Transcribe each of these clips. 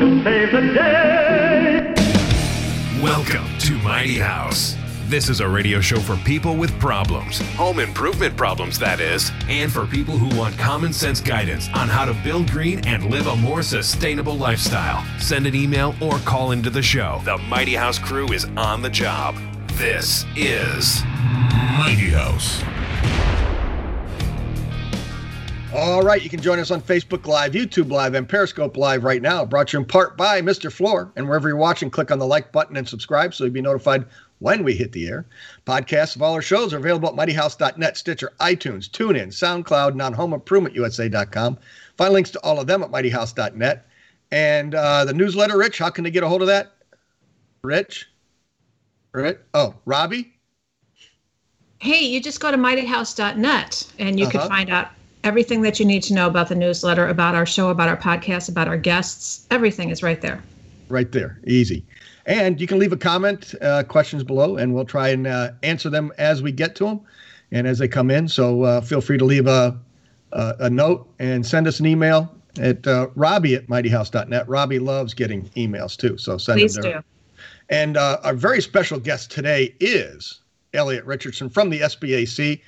save the day. Welcome to Mighty House. This is a radio show for people with problems, home improvement problems, that is, and for people who want common sense guidance on how to build green and live a more sustainable lifestyle. Send an email or call into the show. The Mighty House crew is on the job. This is Mighty House. All right, you can join us on Facebook Live, YouTube Live, and Periscope Live right now. Brought to you in part by Mr. Floor. And wherever you're watching, click on the like button and subscribe so you'll be notified when we hit the air. Podcasts of all our shows are available at mightyhouse.net, Stitcher, iTunes, TuneIn, SoundCloud, and on homeimprovementusa.com. Find links to all of them at mightyhouse.net. And uh, the newsletter, Rich, how can they get a hold of that? Rich? Rich? Oh, Robbie? Hey, you just go to mightyhouse.net and you Uh-huh. can find out everything that you need to know about the newsletter, about our show, about our podcast, about our guests. Everything is right there. Right there. Easy. And you can leave a comment, uh, questions below, and we'll try and uh, answer them as we get to them and as they come in. So uh, feel free to leave a, a, a note and send us an email at uh, Robbie at mightyhouse.net. Robbie loves getting emails too. So send Please them there. do. And uh, our very special guest today is Elliot Richardson from the SBAC.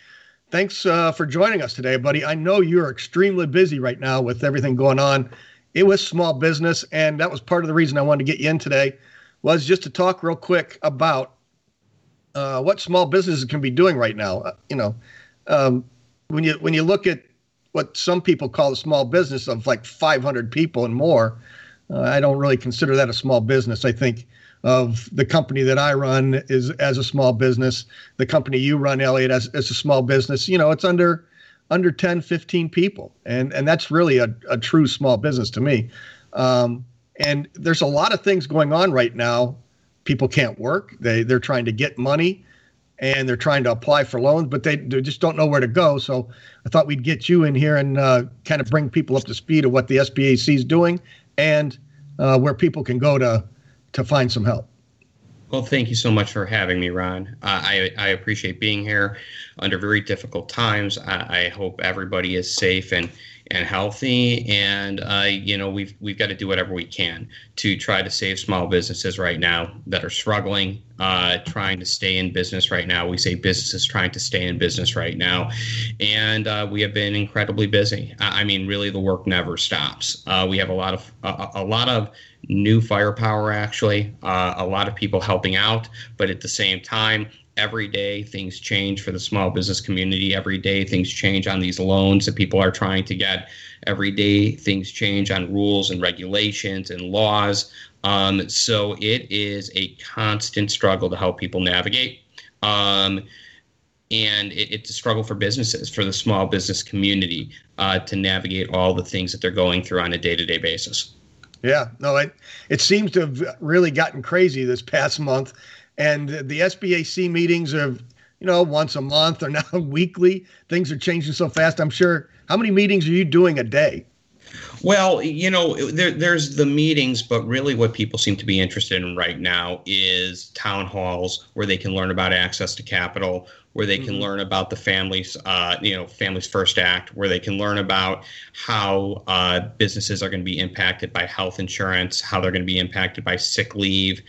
Thanks uh, for joining us today, buddy. I know you're extremely busy right now with everything going on. It was small business, and that was part of the reason I wanted to get you in today, was just to talk real quick about uh, what small businesses can be doing right now. Uh, you know, um, when you when you look at what some people call a small business of like 500 people and more, I don't really consider that a small business. I think of the company that I run is as a small business. The company you run, Elliot, as, as a small business. You know, it's under under 10, 15 people, and and that's really a, a true small business to me. Um, and there's a lot of things going on right now. People can't work. They they're trying to get money, and they're trying to apply for loans, but they, they just don't know where to go. So I thought we'd get you in here and uh, kind of bring people up to speed of what the SBAC is doing and uh, where people can go to to find some help. Well, thank you so much for having me, Ron. Uh, I, I appreciate being here under very difficult times. I, I hope everybody is safe and and healthy, and uh, you know we've we've got to do whatever we can to try to save small businesses right now that are struggling, uh, trying to stay in business right now. We say businesses trying to stay in business right now, and uh, we have been incredibly busy. I, I mean, really, the work never stops. Uh, we have a lot of a, a lot of new firepower actually uh, a lot of people helping out but at the same time every day things change for the small business community every day things change on these loans that people are trying to get every day things change on rules and regulations and laws. Um, so it is a constant struggle to help people navigate. Um, and it, it's a struggle for businesses for the small business community uh, to navigate all the things that they're going through on a day-to-day basis. Yeah, no, it it seems to have really gotten crazy this past month, and the SBAC meetings are, you know, once a month or now weekly. Things are changing so fast. I'm sure. How many meetings are you doing a day? Well, you know, there, there's the meetings, but really what people seem to be interested in right now is town halls where they can learn about access to capital, where they can Mhm. learn about the families, uh, you know, Families First Act, where they can learn about how uh, businesses are going to be impacted by health insurance, how they're going to be impacted by sick leave,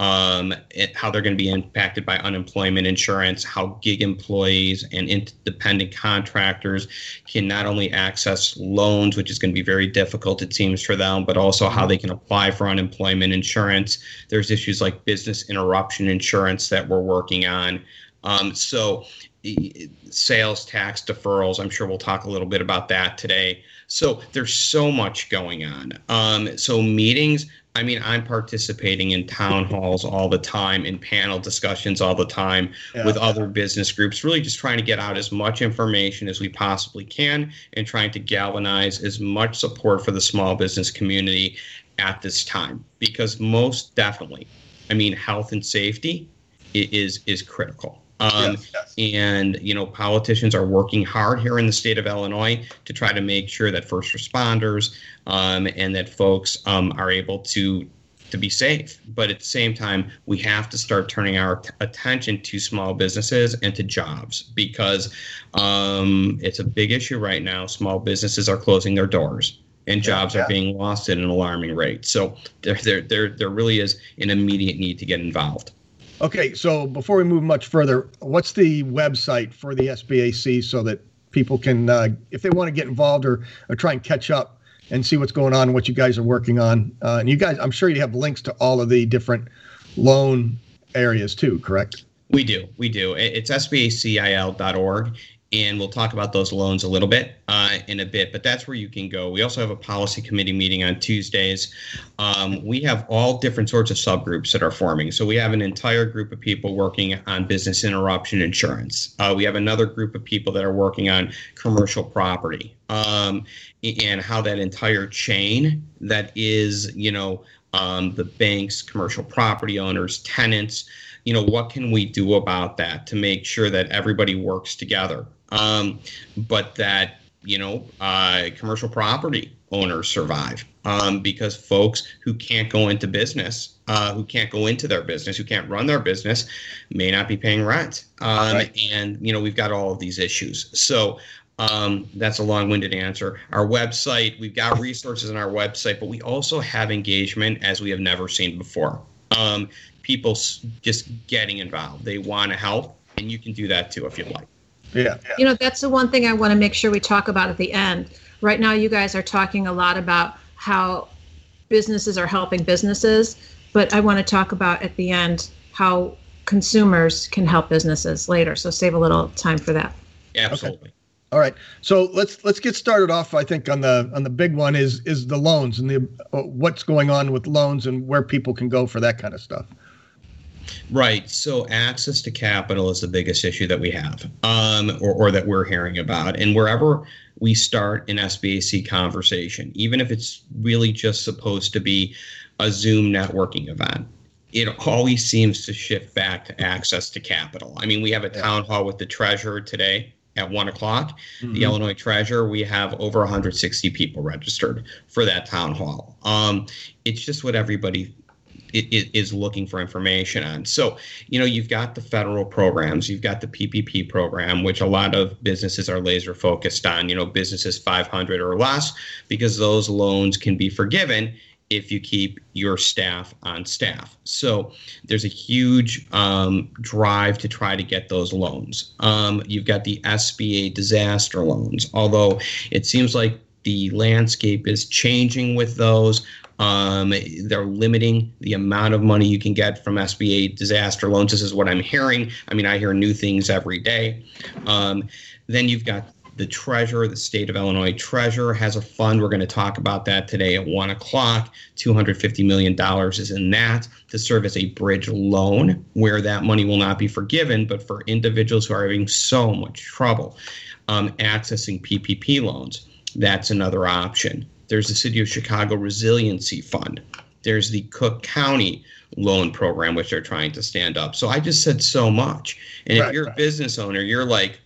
um, it- how they're going to be impacted by unemployment insurance, how gig employees and independent contractors can not only access loans, which is going to be very difficult, it seems, for them, but also how they can apply for unemployment insurance. There's issues like business interruption insurance that we're working on. Um, so, sales tax deferrals, I'm sure we'll talk a little bit about that today. So, there's so much going on. Um, so, meetings, I mean, I'm participating in town halls all the time, in panel discussions all the time Yeah. with other business groups, really just trying to get out as much information as we possibly can and trying to galvanize as much support for the small business community at this time. Because most definitely, I mean, health and safety is is critical. Um, Yes, yes. and you know politicians are working hard here in the state of illinois to try to make sure that first responders um, and that folks um, are able to to be safe but at the same time we have to start turning our t- attention to small businesses and to jobs because um, it's a big issue right now small businesses are closing their doors and jobs Yeah. are being lost at an alarming rate. So there, there, there, there really is an immediate need to get involved. Okay, so before we move much further, what's the website for the SBAC so that people can, uh, if they want to get involved or, or try and catch up and see what's going on, what you guys are working on? Uh, and you guys, I'm sure you have links to all of the different loan areas too, correct? We do. We do. It's sbacil.org, and we'll talk about those loans a little bit uh, in a bit, but that's where you can go. We also have a policy committee meeting on Tuesdays. Um, we have all different sorts of subgroups that are forming. So we have an entire group of people working on business interruption insurance. Uh, we have another group of people that are working on commercial property um, and how that entire chain that is, you know, um, the banks, commercial property owners, tenants, you know, what can we do about that to make sure that everybody works together? Um, but that, you know, uh, commercial property owners survive um, because folks who can't go into business, uh, who can't go into their business, who can't run their business, may not be paying rent. Um, Right. And, you know, we've got all of these issues. So, um, that's a long-winded answer. Our website, we've got resources on our website, but we also have engagement as we have never seen before. Um, people s- just getting involved. They want to help, and you can do that too if you like. Yeah. You know, that's the one thing I want to make sure we talk about at the end. Right now, you guys are talking a lot about how businesses are helping businesses, but I want to talk about at the end how consumers can help businesses later. So save a little time for that. Absolutely. All right. So let's let's get started off. I think on the on the big one is is the loans and the uh, what's going on with loans and where people can go for that kind of stuff. Right. So access to capital is the biggest issue that we have, um, or, or that we're hearing about. And wherever we start an SBAC conversation, even if it's really just supposed to be a Zoom networking event, it always seems to shift back to access to capital. I mean, we have a town hall with the treasurer today at one o'clock. The Illinois Treasurer, we have over 160 people registered for that town hall. Um, it's just what everybody is looking for information on. So, you know, you've got the federal programs, you've got the PPP program, which a lot of businesses are laser focused on, you know, businesses 500 or less, because those loans can be forgiven if you keep your staff on staff. So there's a huge um, drive to try to get those loans. Um, you've got the SBA disaster loans, although it seems like the landscape is changing with those. Um, they're limiting the amount of money you can get from SBA disaster loans. This is what I'm hearing. I mean, I hear new things every day. Um, then you've got the treasurer, the state of Illinois treasurer has a fund. We're going to talk about that today at one o'clock. $250 million is in that to serve as a bridge loan where that money will not be forgiven, but for individuals who are having so much trouble um, accessing PPP loans, that's another option. There's the City of Chicago Resiliency Fund. There's the Cook County loan program, which they're trying to stand up. So I just said so much. And Right, if you're right. a business owner, you're like,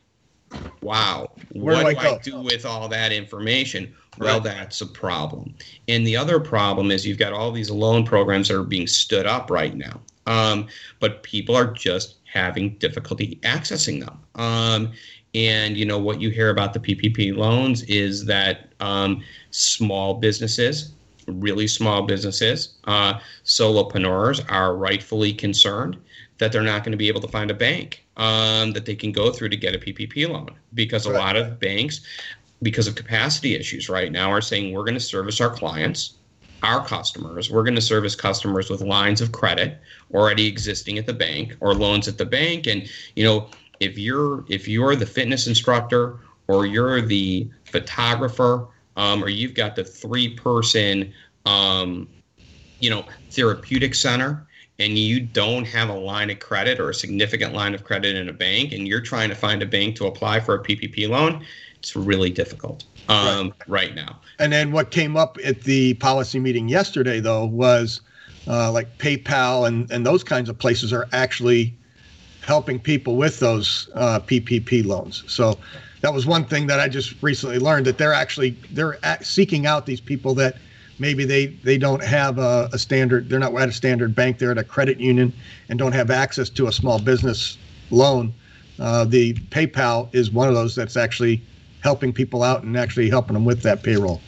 wow, Where what do I I do with all that information? Well, Right. that's a problem. And the other problem is you've got all these loan programs that are being stood up right now, um, but people are just having difficulty accessing them. Um, and you know what you hear about the PPP loans is that um, small businesses, really small businesses, uh, solopreneurs are rightfully concerned that they're not going to be able to find a bank um, that they can go through to get a PPP loan because a lot of banks, because of capacity issues right now, are saying we're going to service our clients, our customers. We're going to service customers with lines of credit already existing at the bank or loans at the bank. And you know, if you're if you're the fitness instructor or you're the photographer um, or you've got the three person um, you know therapeutic center and you don't have a line of credit or a significant line of credit in a bank and you're trying to find a bank to apply for a ppp loan it's really difficult um, right. now And then what came up at the policy meeting yesterday, though, was uh, like PayPal and, and those kinds of places are actually helping people with those uh, PPP loans. So that was one thing that I just recently learned that they're actually they're seeking out these people that maybe they they don't have a, a standard they're not at a standard bank they're at a credit union and don't have access to a small business loan. Uh, the PayPal is one of those that's actually helping people out and actually helping them with that payroll.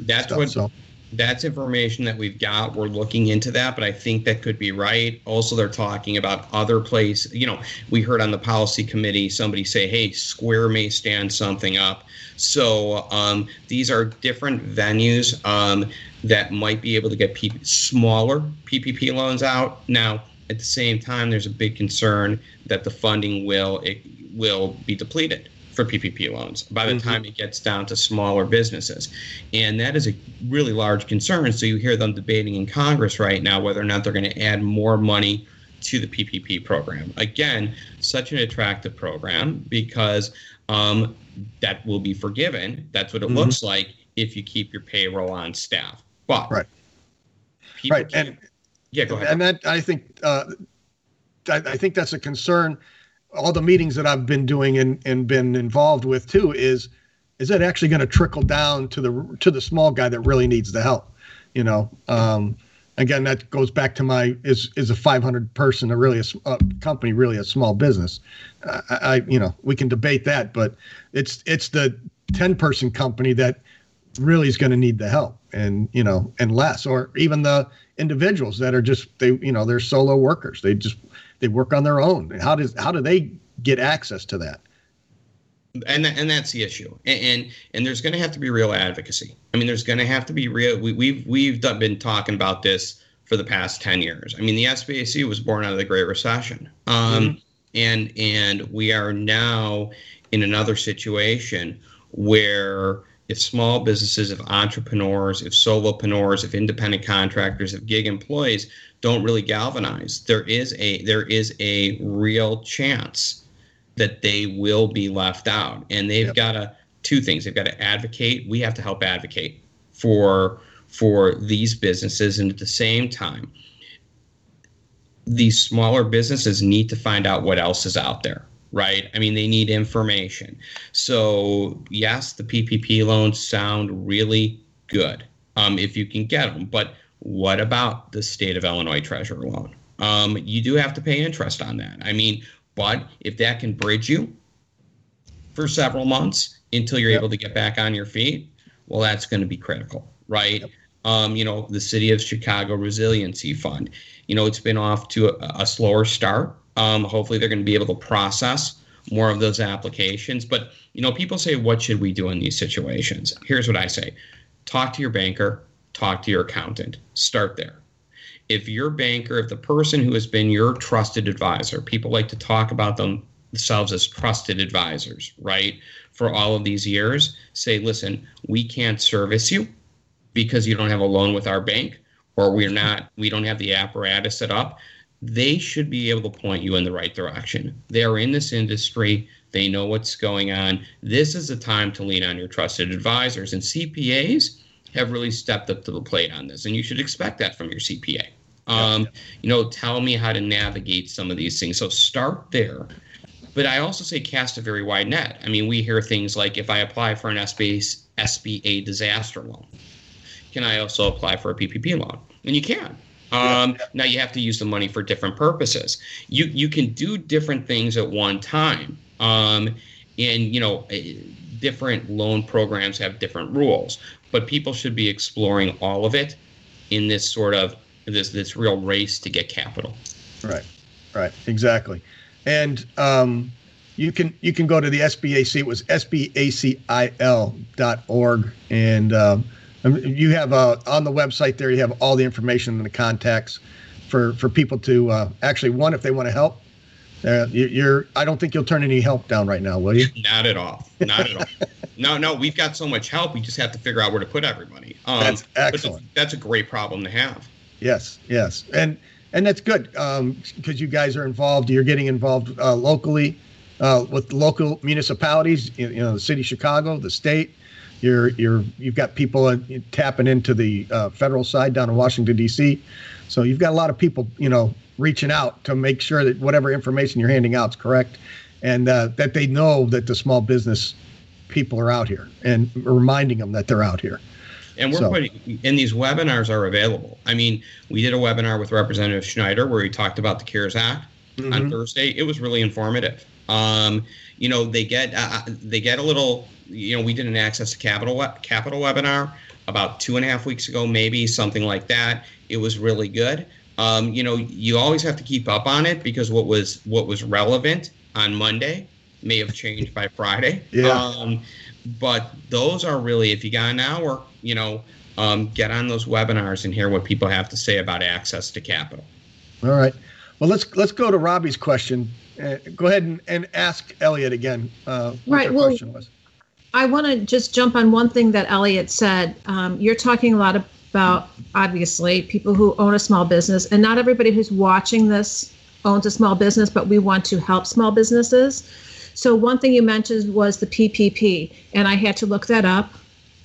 That's stuff. what so that's information that we've got. We're looking into that, but I think that could be right. Also, they're talking about other places. You know, we heard on the policy committee somebody say, "Hey, Square may stand something up." So um, these are different venues um, that might be able to get P- smaller PPP loans out. Now, at the same time, there's a big concern that the funding will it will be depleted for PPP loans by the Mhm. time it gets down to smaller businesses. And that is a really large concern. So you hear them debating in Congress right now whether or not they're going to add more money to the PPP program. Again, such an attractive program because um, that will be forgiven. That's what it Mhm. looks like if you keep your payroll on staff. But Right. right, and yeah, go ahead. and that I think uh, I, I think that's a concern. All the meetings that I've been doing and, and been involved with too is is it actually going to trickle down to the to the small guy that really needs the help? You know, um, again, that goes back to my is is a 500 person a really a company really a small business? I you know we can debate that, but it's it's the 10 person company that really is going to need the help and you know and less or even the individuals that are just they you know they're solo workers they just they work on their own. How does how do they get access to that? And that, and that's the issue. And and, and there's going to have to be real advocacy. I mean there's going to have to be real we, we've we've done, been talking about this for the past 10 years. I mean the sbac was born out of the great recession. Um, and and we are now in another situation where if small businesses if entrepreneurs if solopreneurs if independent contractors if gig employees don't really galvanize there is a there is a real chance that they will be left out. And they've Yep. got to two things. They've got to advocate. We have to help advocate for for these businesses. And at the same time these smaller businesses need to find out what else is out there right i mean they need information so yes the ppp loans sound really good um, if you can get them but what about the state of illinois treasurer loan um, you do have to pay interest on that i mean but if that can bridge you for several months until you're Yep. able to get back on your feet, well, that's going to be critical, right? Um, you know, the City of Chicago Resiliency Fund, you know, it's been off to a, a slower start. Um, hopefully, they're going to be able to process more of those applications. But, you know, people say, what should we do in these situations? Here's what I say talk to your banker, talk to your accountant, start there if your banker, if the person who has been your trusted advisor, people like to talk about themselves as trusted advisors, right? For all of these years, say, listen, we can't service you because you don't have a loan with our bank, or we're not, we don't have the apparatus set up. They should be able to point you in the right direction. They're in this industry. They know what's going on. This is the time to lean on your trusted advisors. And CPAs have really stepped up to the plate on this. And you should expect that from your CPA. Um, you know, tell me how to navigate some of these things. So start there. But I also say cast a very wide net. I mean, we hear things like if I apply for an SBA, SBA disaster loan, can I also apply for a PPP loan? And you can. Um, Now you have to use the money for different purposes. You you can do different things at one time. Um, and you know, eh, different loan programs have different rules, but people should be exploring all of it in this sort of this this real race to get capital. Right, right, exactly. And um, you can you can go to the SBAC. It was sbacil.org, and um, you have uh, on the website there. You have all the information and the contacts for for people to uh, actually one if they want to help. Uh, you, you're. I don't think you'll turn any help down right now, will you? Not at all. Not at all. No, no, we've got so much help. We just have to figure out where to put everybody. Um, That's excellent. That's a great problem to have. Yes, yes, and and that's good because you guys are involved. You're getting involved uh, locally uh, with local municipalities. You, you know, the city of Chicago, the state. You're you're you've got people uh, tapping into the uh, federal side down in Washington D.C. So you've got a lot of people, you know, reaching out to make sure that whatever information you're handing out is correct, and uh, that they know that the small business people are out here and reminding them that they're out here. And we're So- putting, and these webinars are available. I mean, we did a webinar with Representative Schneider where he talked about the CARES Act on Mhm. Thursday. It was really informative. Um, you know, they get uh, they get a little you know, we did an access to capital capital webinar about two and a half weeks ago, maybe something like that. It was really good. Um, you know, you always have to keep up on it because what was what was relevant on Monday may have changed by Friday. Yeah. Um, but those are really, if you got an hour, you know, um, get on those webinars and hear what people have to say about access to capital. All right. Well, let's let's go to Robbie's question. Uh, go ahead and, and ask Elliot again. Uh, what Right, well- question was. I want to just jump on one thing that Elliot said. Um, you're talking a lot about, obviously, people who own a small business, and not everybody who's watching this owns a small business, but we want to help small businesses. So, one thing you mentioned was the PPP, and I had to look that up.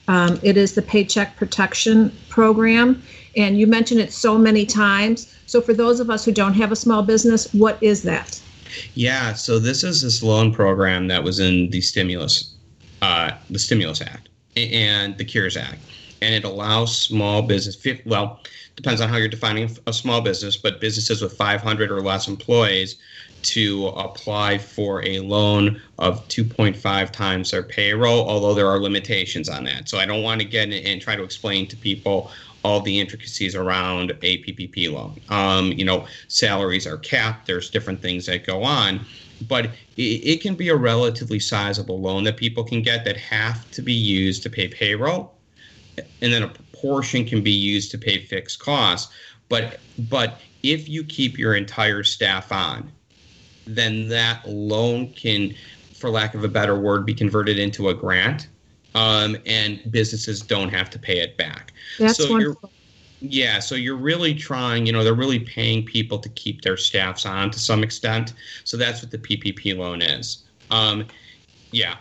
Um, it is the Paycheck Protection Program, and you mentioned it so many times. So, for those of us who don't have a small business, what is that? Yeah, so this is this loan program that was in the stimulus, uh, the stimulus act and the CARES Act, and it allows small business. Well, depends on how you're defining a small business, but businesses with 500 or less employees to apply for a loan of 2.5 times their payroll. Although there are limitations on that, so I don't want to get in and try to explain to people all the intricacies around a PPP loan. Um, you know, salaries are capped. There's different things that go on, but it, it can be a relatively sizable loan that people can get that have to be used to pay payroll, and then a portion can be used to pay fixed costs. But but if you keep your entire staff on, then that loan can, for lack of a better word, be converted into a grant. Um, and businesses don't have to pay it back. That's So you're- wonderful. Yeah, so you're really trying, you know, they're really paying people to keep their staffs on to some extent. So that's what the PPP loan is. Um, yeah,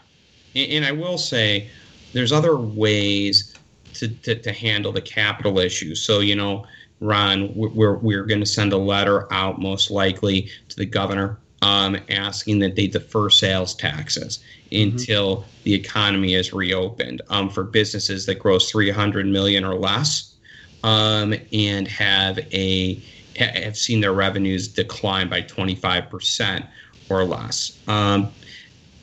and, and I will say there's other ways to, to, to handle the capital issue. So, you know, Ron, we're, we're, we're going to send a letter out most likely to the governor um, asking that they defer sales taxes until the economy is reopened um, for businesses that gross 300 million or less um, and have a have seen their revenues decline by 25% or less um,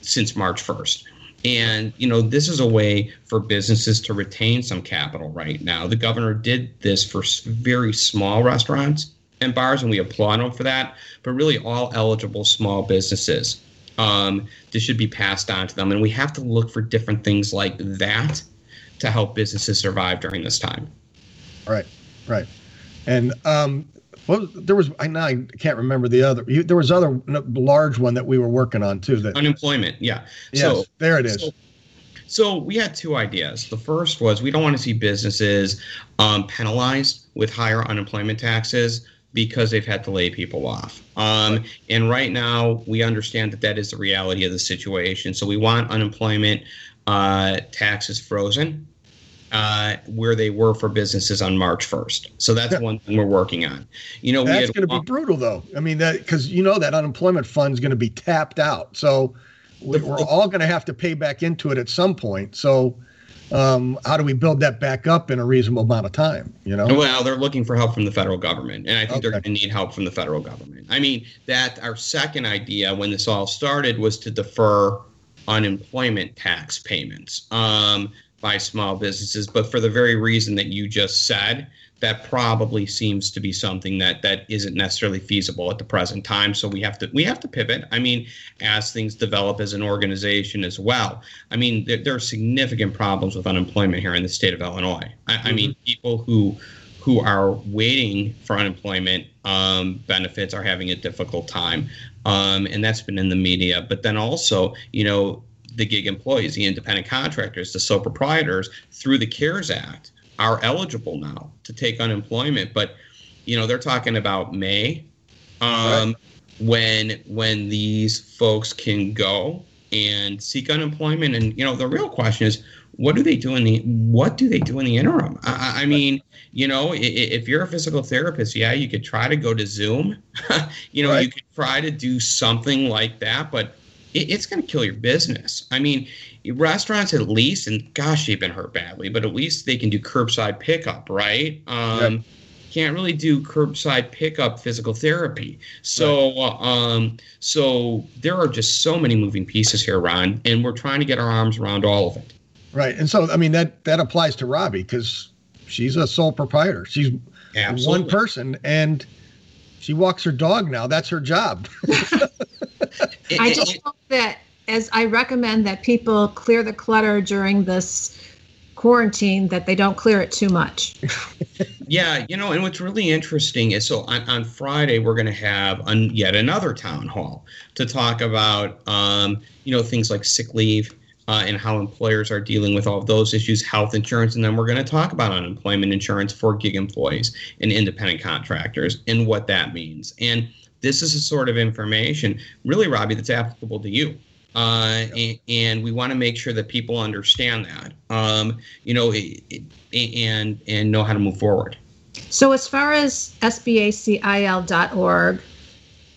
since March 1st. And you know this is a way for businesses to retain some capital right now. The governor did this for very small restaurants and bars, and we applaud them for that. But really, all eligible small businesses, um, this should be passed on to them, and we have to look for different things like that to help businesses survive during this time. Right, right. And um, well, there was I now I can't remember the other. You, there was other large one that we were working on too. That Unemployment, yeah. yes, So there it is. So, so we had two ideas. The first was we don't want to see businesses um, penalized with higher unemployment taxes because they've had to lay people off. Um, and right now, we understand that that is the reality of the situation. So we want unemployment uh, taxes frozen uh, where they were for businesses on March 1st. So that's Yeah. one thing we're working on. You know, we That's going to be brutal, though. I mean, that because you know that unemployment fund is going to be tapped out, so we- we're all going to have to pay back into it at some point. So, um, how do we build that back up in a reasonable amount of time? You know, Well, they're looking for help from the federal government, and I think they're going to need help from the federal government. I mean, that our second idea when this all started was to defer unemployment tax payments um, by small businesses, but for the very reason that you just said, that probably seems to be something that that isn't necessarily feasible at the present time. So we have to we have to pivot. I mean, as things develop as an organization as well. I mean, there, there are significant problems with unemployment here in the state of Illinois. I, I mean, people who who are waiting for unemployment um, benefits are having a difficult time, um, and that's been in the media. But then also, you know, the gig employees, the independent contractors, the sole proprietors, through the CARES Act, are eligible now to take unemployment. But you know, they're talking about May, um, when when these folks can go and seek unemployment. And you know, the real question is, what do they do in the what do they do in the interim? I, I- mean, you know, if you're a physical therapist, yeah, you could try to go to Zoom. you know, you could try to do something like that, but it, it's going to kill your business. I mean, restaurants at least, and gosh, they've been hurt badly, but at least they can do curbside pickup, right? Um, can't really do curbside pickup physical therapy. So, um, so there are just so many moving pieces here, Ron, and we're trying to get our arms around all of it. Right. And so, I mean, that, that applies to Robbie because she's a sole proprietor. She's Absolutely. one person and she walks her dog now. That's her job. I just hope that as I recommend that people clear the clutter during this quarantine, that they don't clear it too much. Yeah, you know, and what's really interesting is so on, on Friday we're going to have an, yet another town hall to talk about, um, you know, things like sick leave uh, and how employers are dealing with all of those issues, health insurance, and then we're going to talk about unemployment insurance for gig employees and independent contractors and what that means. And this is a sort of information, really, Robbie, that's applicable to you. Uh, and, and we want to make sure that people understand that, um, you know, it, it, and and know how to move forward. So, as far as sbacil.org,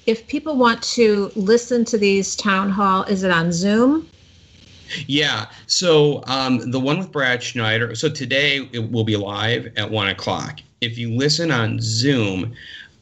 if people want to listen to these town hall, is it on Zoom? Yeah. So um, the one with Brad Schneider. So today it will be live at one o'clock. If you listen on Zoom,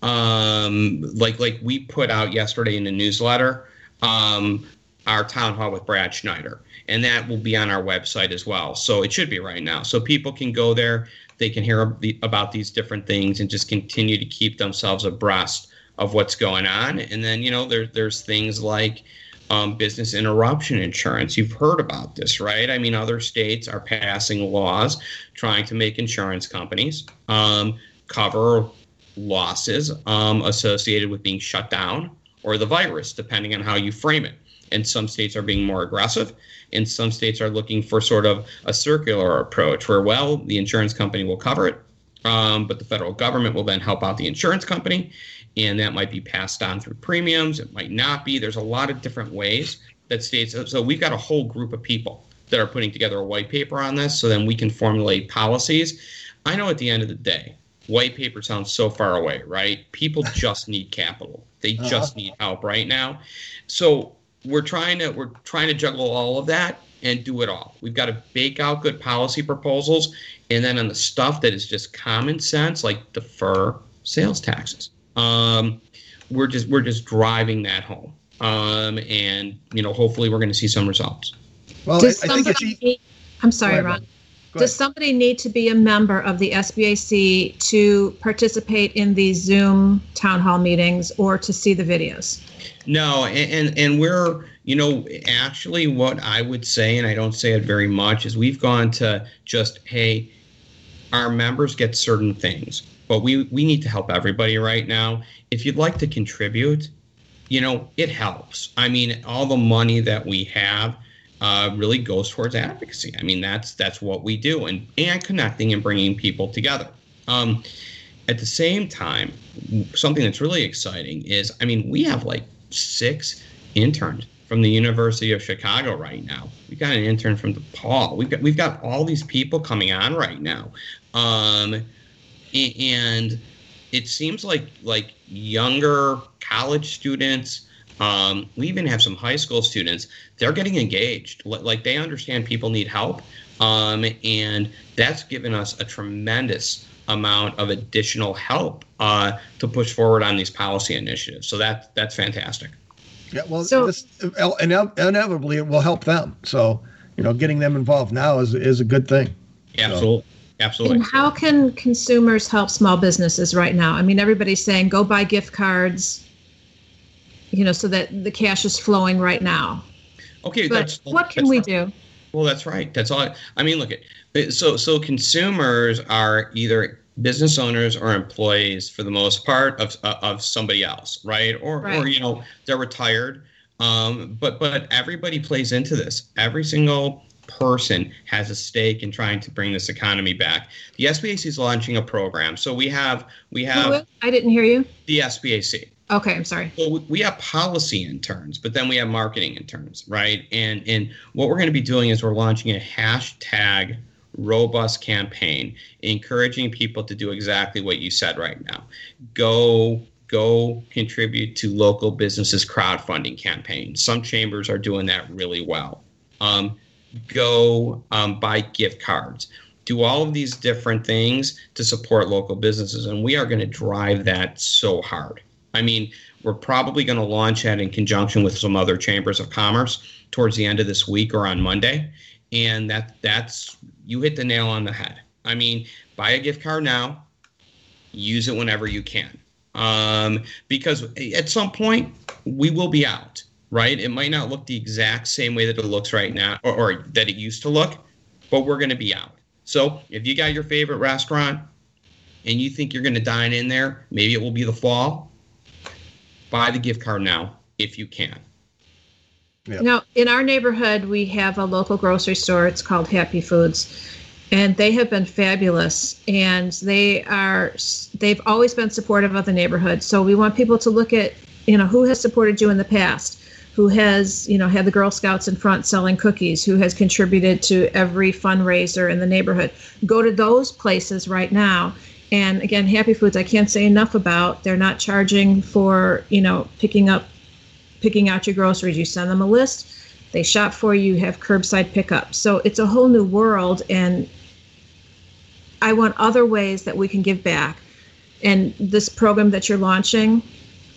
um, like like we put out yesterday in the newsletter, um, our town hall with Brad Schneider, and that will be on our website as well. So it should be right now. So people can go there. They can hear about these different things and just continue to keep themselves abreast of what's going on. And then you know there, there's things like um, business interruption insurance. You've heard about this, right? I mean, other states are passing laws trying to make insurance companies um, cover losses um, associated with being shut down or the virus, depending on how you frame it. And some states are being more aggressive, and some states are looking for sort of a circular approach where, well, the insurance company will cover it, um, but the federal government will then help out the insurance company and that might be passed on through premiums. It might not be. There's a lot of different ways that states. So we've got a whole group of people that are putting together a white paper on this, so then we can formulate policies. I know at the end of the day, white paper sounds so far away, right? People just need capital. They just need help right now. So we're trying to we're trying to juggle all of that and do it all. We've got to bake out good policy proposals, and then on the stuff that is just common sense, like defer sales taxes um, we're just we're just driving that home um, and you know hopefully we're going to see some results Well, I, Does I think it's. somebody need- I'm sorry, ahead, Ron. Ron. Does ahead. somebody need to be a member of the SBAC to participate in these Zoom town hall meetings or to see the videos? No and, and and we're you know actually what i would say and i don't say it very much is we've gone to just hey our members get certain things but we we need to help everybody right now. If you'd like to contribute you know it helps. I mean all the money that we have uh, really goes towards advocacy. I mean that's that's what we do and and connecting and bringing people together. Um, at the same time something that's really exciting is i mean we have like six interns from the university of chicago right now. We've got an intern from DePaul. we've got we've got all these people coming on right now. Um, and it seems like like younger college students um, we even have some high school students they're getting engaged. Like they understand people need help. Um, and that's given us a tremendous amount of additional help uh, to push forward on these policy initiatives so that that's fantastic Yeah, well, So- this inevitably it will help them. So, you know, getting them involved now is is a good thing. absolutely absolutely And how can consumers help small businesses right now? I mean, everybody's saying go buy gift cards, you know, so that the cash is flowing right now. okay But that's what can that's we do? Well, that's right. That's all. I, I mean, look at so so consumers are either business owners or employees for the most part of of somebody else, right? Or or you know they're retired. Um, but but everybody plays into this. Every single person has a stake in trying to bring this economy back. The SBAC is launching a program. So we have we have I didn't hear you. the SBAC. Okay, I'm sorry. Well, we- have policy interns, but then we have marketing interns, right? And and what we're going to be doing is we're launching a hashtag robust campaign, encouraging people to do exactly what you said right now. Go go contribute to local businesses crowdfunding campaigns. Some chambers are doing that really well. Um, go um, buy gift cards. do all of these different things to support local businesses. And we are going to drive that so hard. I mean, we're probably going to launch that in conjunction with some other chambers of commerce towards the end of this week or on Monday. And that that's you hit the nail on the head. I mean, buy a gift card now, use it whenever you can. Um, because at some point we will be out, right? It might not look the exact same way that it looks right now or, or that it used to look, but we're going to be out. So if you got your favorite restaurant and you think you're going to dine in there, maybe it will be the fall, buy the gift card now if you can. Yep. Now, in our neighborhood, we have a local grocery store. It's called Happy Foods, and they have been fabulous. And they are they've always been supportive of the neighborhood. So we want people to look at you know who has supported you in the past, who has you know had the Girl Scouts in front selling cookies, who has contributed to every fundraiser in the neighborhood. Go to those places right now. And again, Happy Foods, I can't say enough about. They're not charging for you know picking up picking out your groceries. You send them a list, they shop for you, have curbside pickup. So it's a whole new world, and I want other ways that we can give back. And this program that you're launching,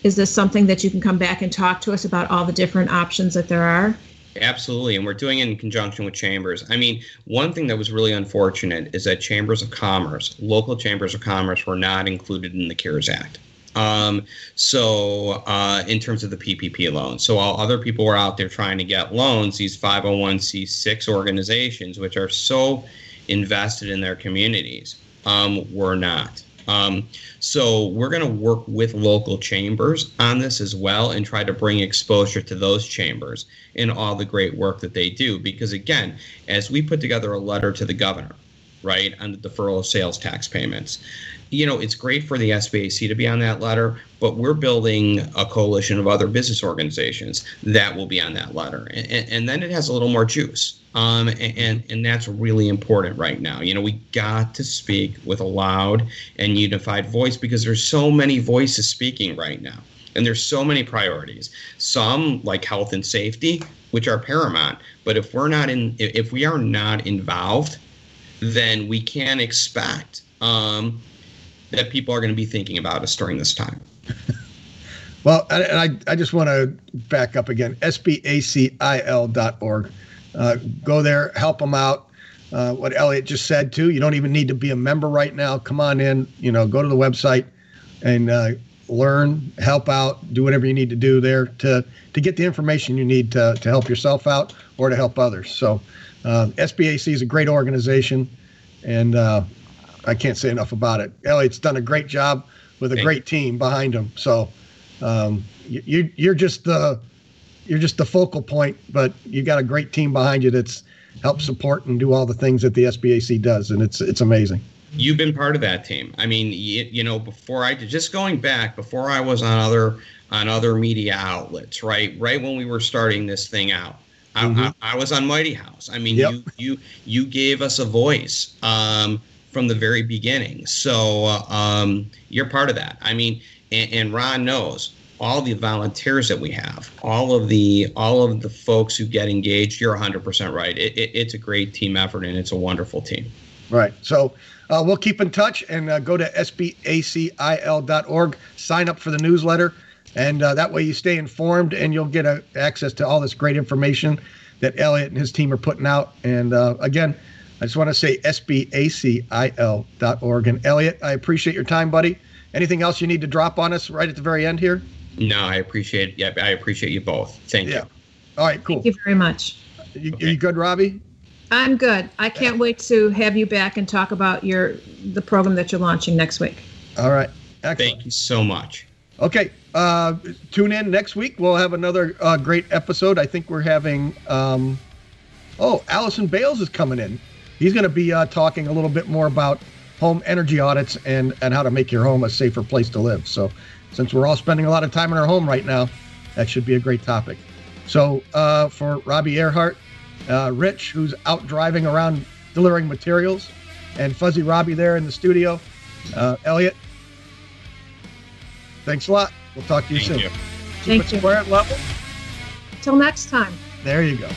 is this something that you can come back and talk to us about all the different options that there are? Absolutely, and we're doing it in conjunction with chambers. I mean, one thing that was really unfortunate is that chambers of commerce, local chambers of commerce, were not included in the CARES Act. Um, so, uh, in terms of the PPP loan, so while other people were out there trying to get loans, these 501c6 organizations, which are so invested in their communities, um, were not. Um, so we're going to work with local chambers on this as well and try to bring exposure to those chambers in all the great work that they do. Because again, as we put together a letter to the governor, right, on the deferral of sales tax payments, you know, it's great for the SBAC to be on that letter, but we're building a coalition of other business organizations that will be on that letter. And, and then it has a little more juice. Um, and, and that's really important right now. You know, we got to speak with a loud and unified voice because there's so many voices speaking right now. And there's so many priorities. Some like health and safety, which are paramount. But if we're not in, if we are not involved, then we can't expect um, that people are going to be thinking about us during this time. well, and I, I just want to back up again sbacil.org. Uh, go there, help them out. Uh, what Elliot just said too. You don't even need to be a member right now. Come on in. You know, go to the website and uh, learn, help out, do whatever you need to do there to to get the information you need to to help yourself out or to help others. So, uh, SBAC is a great organization, and uh, I can't say enough about it. Elliot's done a great job with a Thank great team behind him. So um, you, you're just the you're just the focal point, but you've got a great team behind you that's helped support and do all the things that the SBAC does, and it's it's amazing. You've been part of that team. I mean, you, you know, before I just going back before I was on other on other media outlets, right? Right when we were starting this thing out. I, mm-hmm. I, I was on Mighty House. I mean, yep. you you you gave us a voice. Um, from the very beginning. So um, you're part of that. I mean, and, and Ron knows all the volunteers that we have, all of the all of the folks who get engaged. You're 100% right. It, it, it's a great team effort, and it's a wonderful team. Right. So uh, we'll keep in touch and uh, go to sbacil.org, sign up for the newsletter, and uh, that way you stay informed and you'll get uh, access to all this great information that Elliot and his team are putting out. And uh, again, I just want to say sbacil.org. And Elliot, I appreciate your time, buddy. Anything else you need to drop on us right at the very end here? No, I appreciate. Yeah, I appreciate you both. Thank yeah. you. All right, cool. Thank you very much. You, okay. Are you good, Robbie? I'm good. I can't wait to have you back and talk about your the program that you're launching next week. All right. Excellent. Thank you so much. Okay. Uh, tune in next week. We'll have another uh, great episode. I think we're having. Um, oh, Allison Bales is coming in he's going to be uh, talking a little bit more about home energy audits and, and how to make your home a safer place to live. So, since we're all spending a lot of time in our home right now, that should be a great topic. So, uh, for Robbie Earhart, uh, Rich, who's out driving around delivering materials, and Fuzzy Robbie there in the studio, uh, Elliot, thanks a lot. We'll talk to you Thank soon. You. Keep Thank it square you. level. Till next time. There you go.